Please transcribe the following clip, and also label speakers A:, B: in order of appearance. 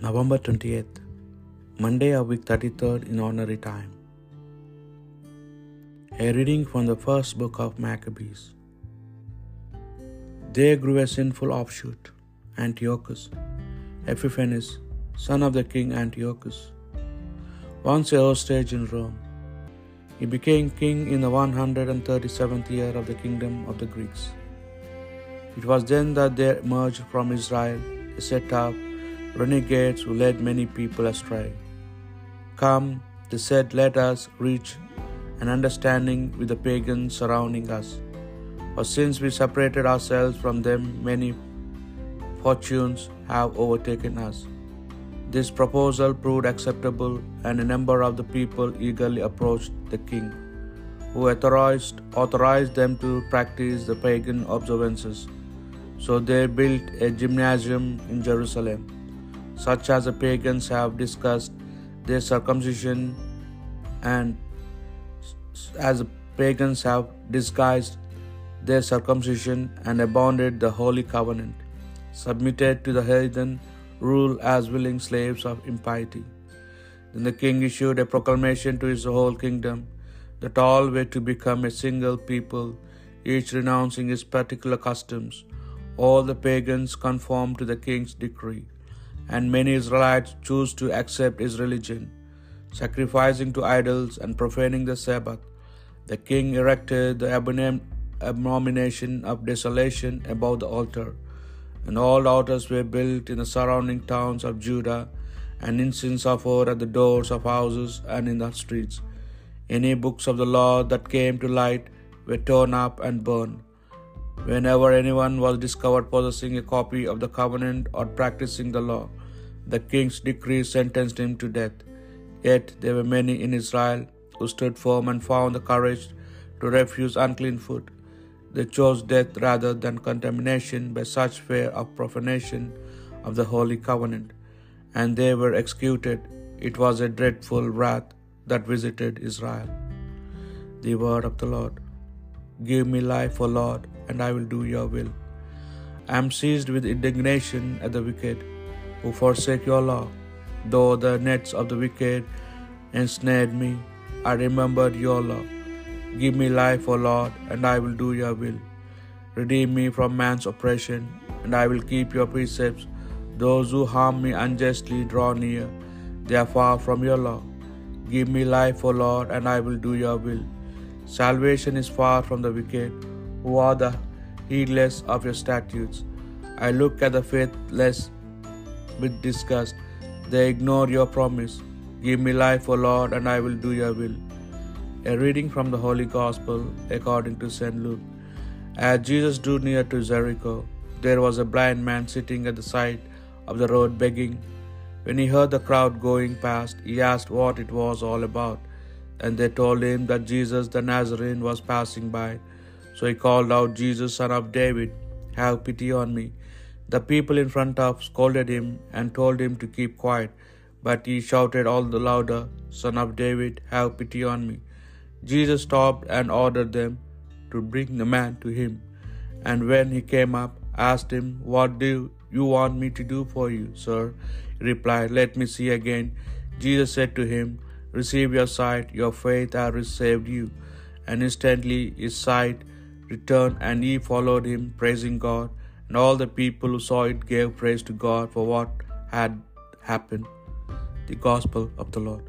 A: November 28th, Monday of week 33rd in ordinary time. A reading from the first book of Maccabees. There grew a sinful offshoot, Antiochus, Epiphanes, son of the king Antiochus, once a hostage in Rome. He became king in the 137th year of the kingdom of the Greeks. It was then that there emerged from Israel a set of renegades who led many people astray. Come, they said, let us reach an understanding with the pagans surrounding us. For since we separated ourselves from them, many fortunes have overtaken us. This proposal proved acceptable, and a number of the people eagerly approached the king, who authorized, authorized them to practice the pagan observances. So they built a gymnasium in Jerusalem such as the pagans have discussed their circumcision and as the pagans have disguised their circumcision and abounded the holy covenant, submitted to the heathen rule as willing slaves of impiety. Then the king issued a proclamation to his whole kingdom that all were to become a single people, each renouncing his particular customs. All the pagans conformed to the king's decree and many Israelites chose to accept his religion, sacrificing to idols and profaning the Sabbath. The king erected the abomination of desolation above the altar, and all altars were built in the surrounding towns of Judah, and incense offered at the doors of houses and in the streets. Any books of the law that came to light were torn up and burned. Whenever anyone was discovered possessing a copy of the covenant or practicing the law, the king's decree sentenced him to death. Yet there were many in Israel who stood firm and found the courage to refuse unclean food. They chose death rather than contamination by such fear of profanation of the holy covenant, and they were executed. It was a dreadful wrath that visited Israel. The word of the Lord. Give me life, O Lord, and I will do your will. I am seized with indignation at the wicked who forsake your law. Though the nets of the wicked ensnared me, I remembered your law. Give me life, O Lord, and I will do your will. Redeem me from man's oppression, and I will keep your precepts. Those who harm me unjustly draw near, they are far from your law. Give me life, O Lord, and I will do your will. Salvation is far from the wicked, who are the heedless of your statutes. I look at the faithless with disgust. They ignore your promise. Give me life, O Lord, and I will do your will. A reading from the Holy Gospel according to St. Luke. As Jesus drew near to Jericho, there was a blind man sitting at the side of the road begging. When he heard the crowd going past, he asked what it was all about. And they told him that Jesus the Nazarene was passing by. So he called out, Jesus, son of David, have pity on me. The people in front of scolded him and told him to keep quiet, but he shouted all the louder, Son of David, have pity on me. Jesus stopped and ordered them to bring the man to him, and when he came up, asked him, What do you want me to do for you, sir? He replied, Let me see again. Jesus said to him, Receive your sight, your faith has saved you. And instantly his sight returned, and he followed him, praising God. And all the people who saw it gave praise to God for what had happened. The Gospel of the Lord.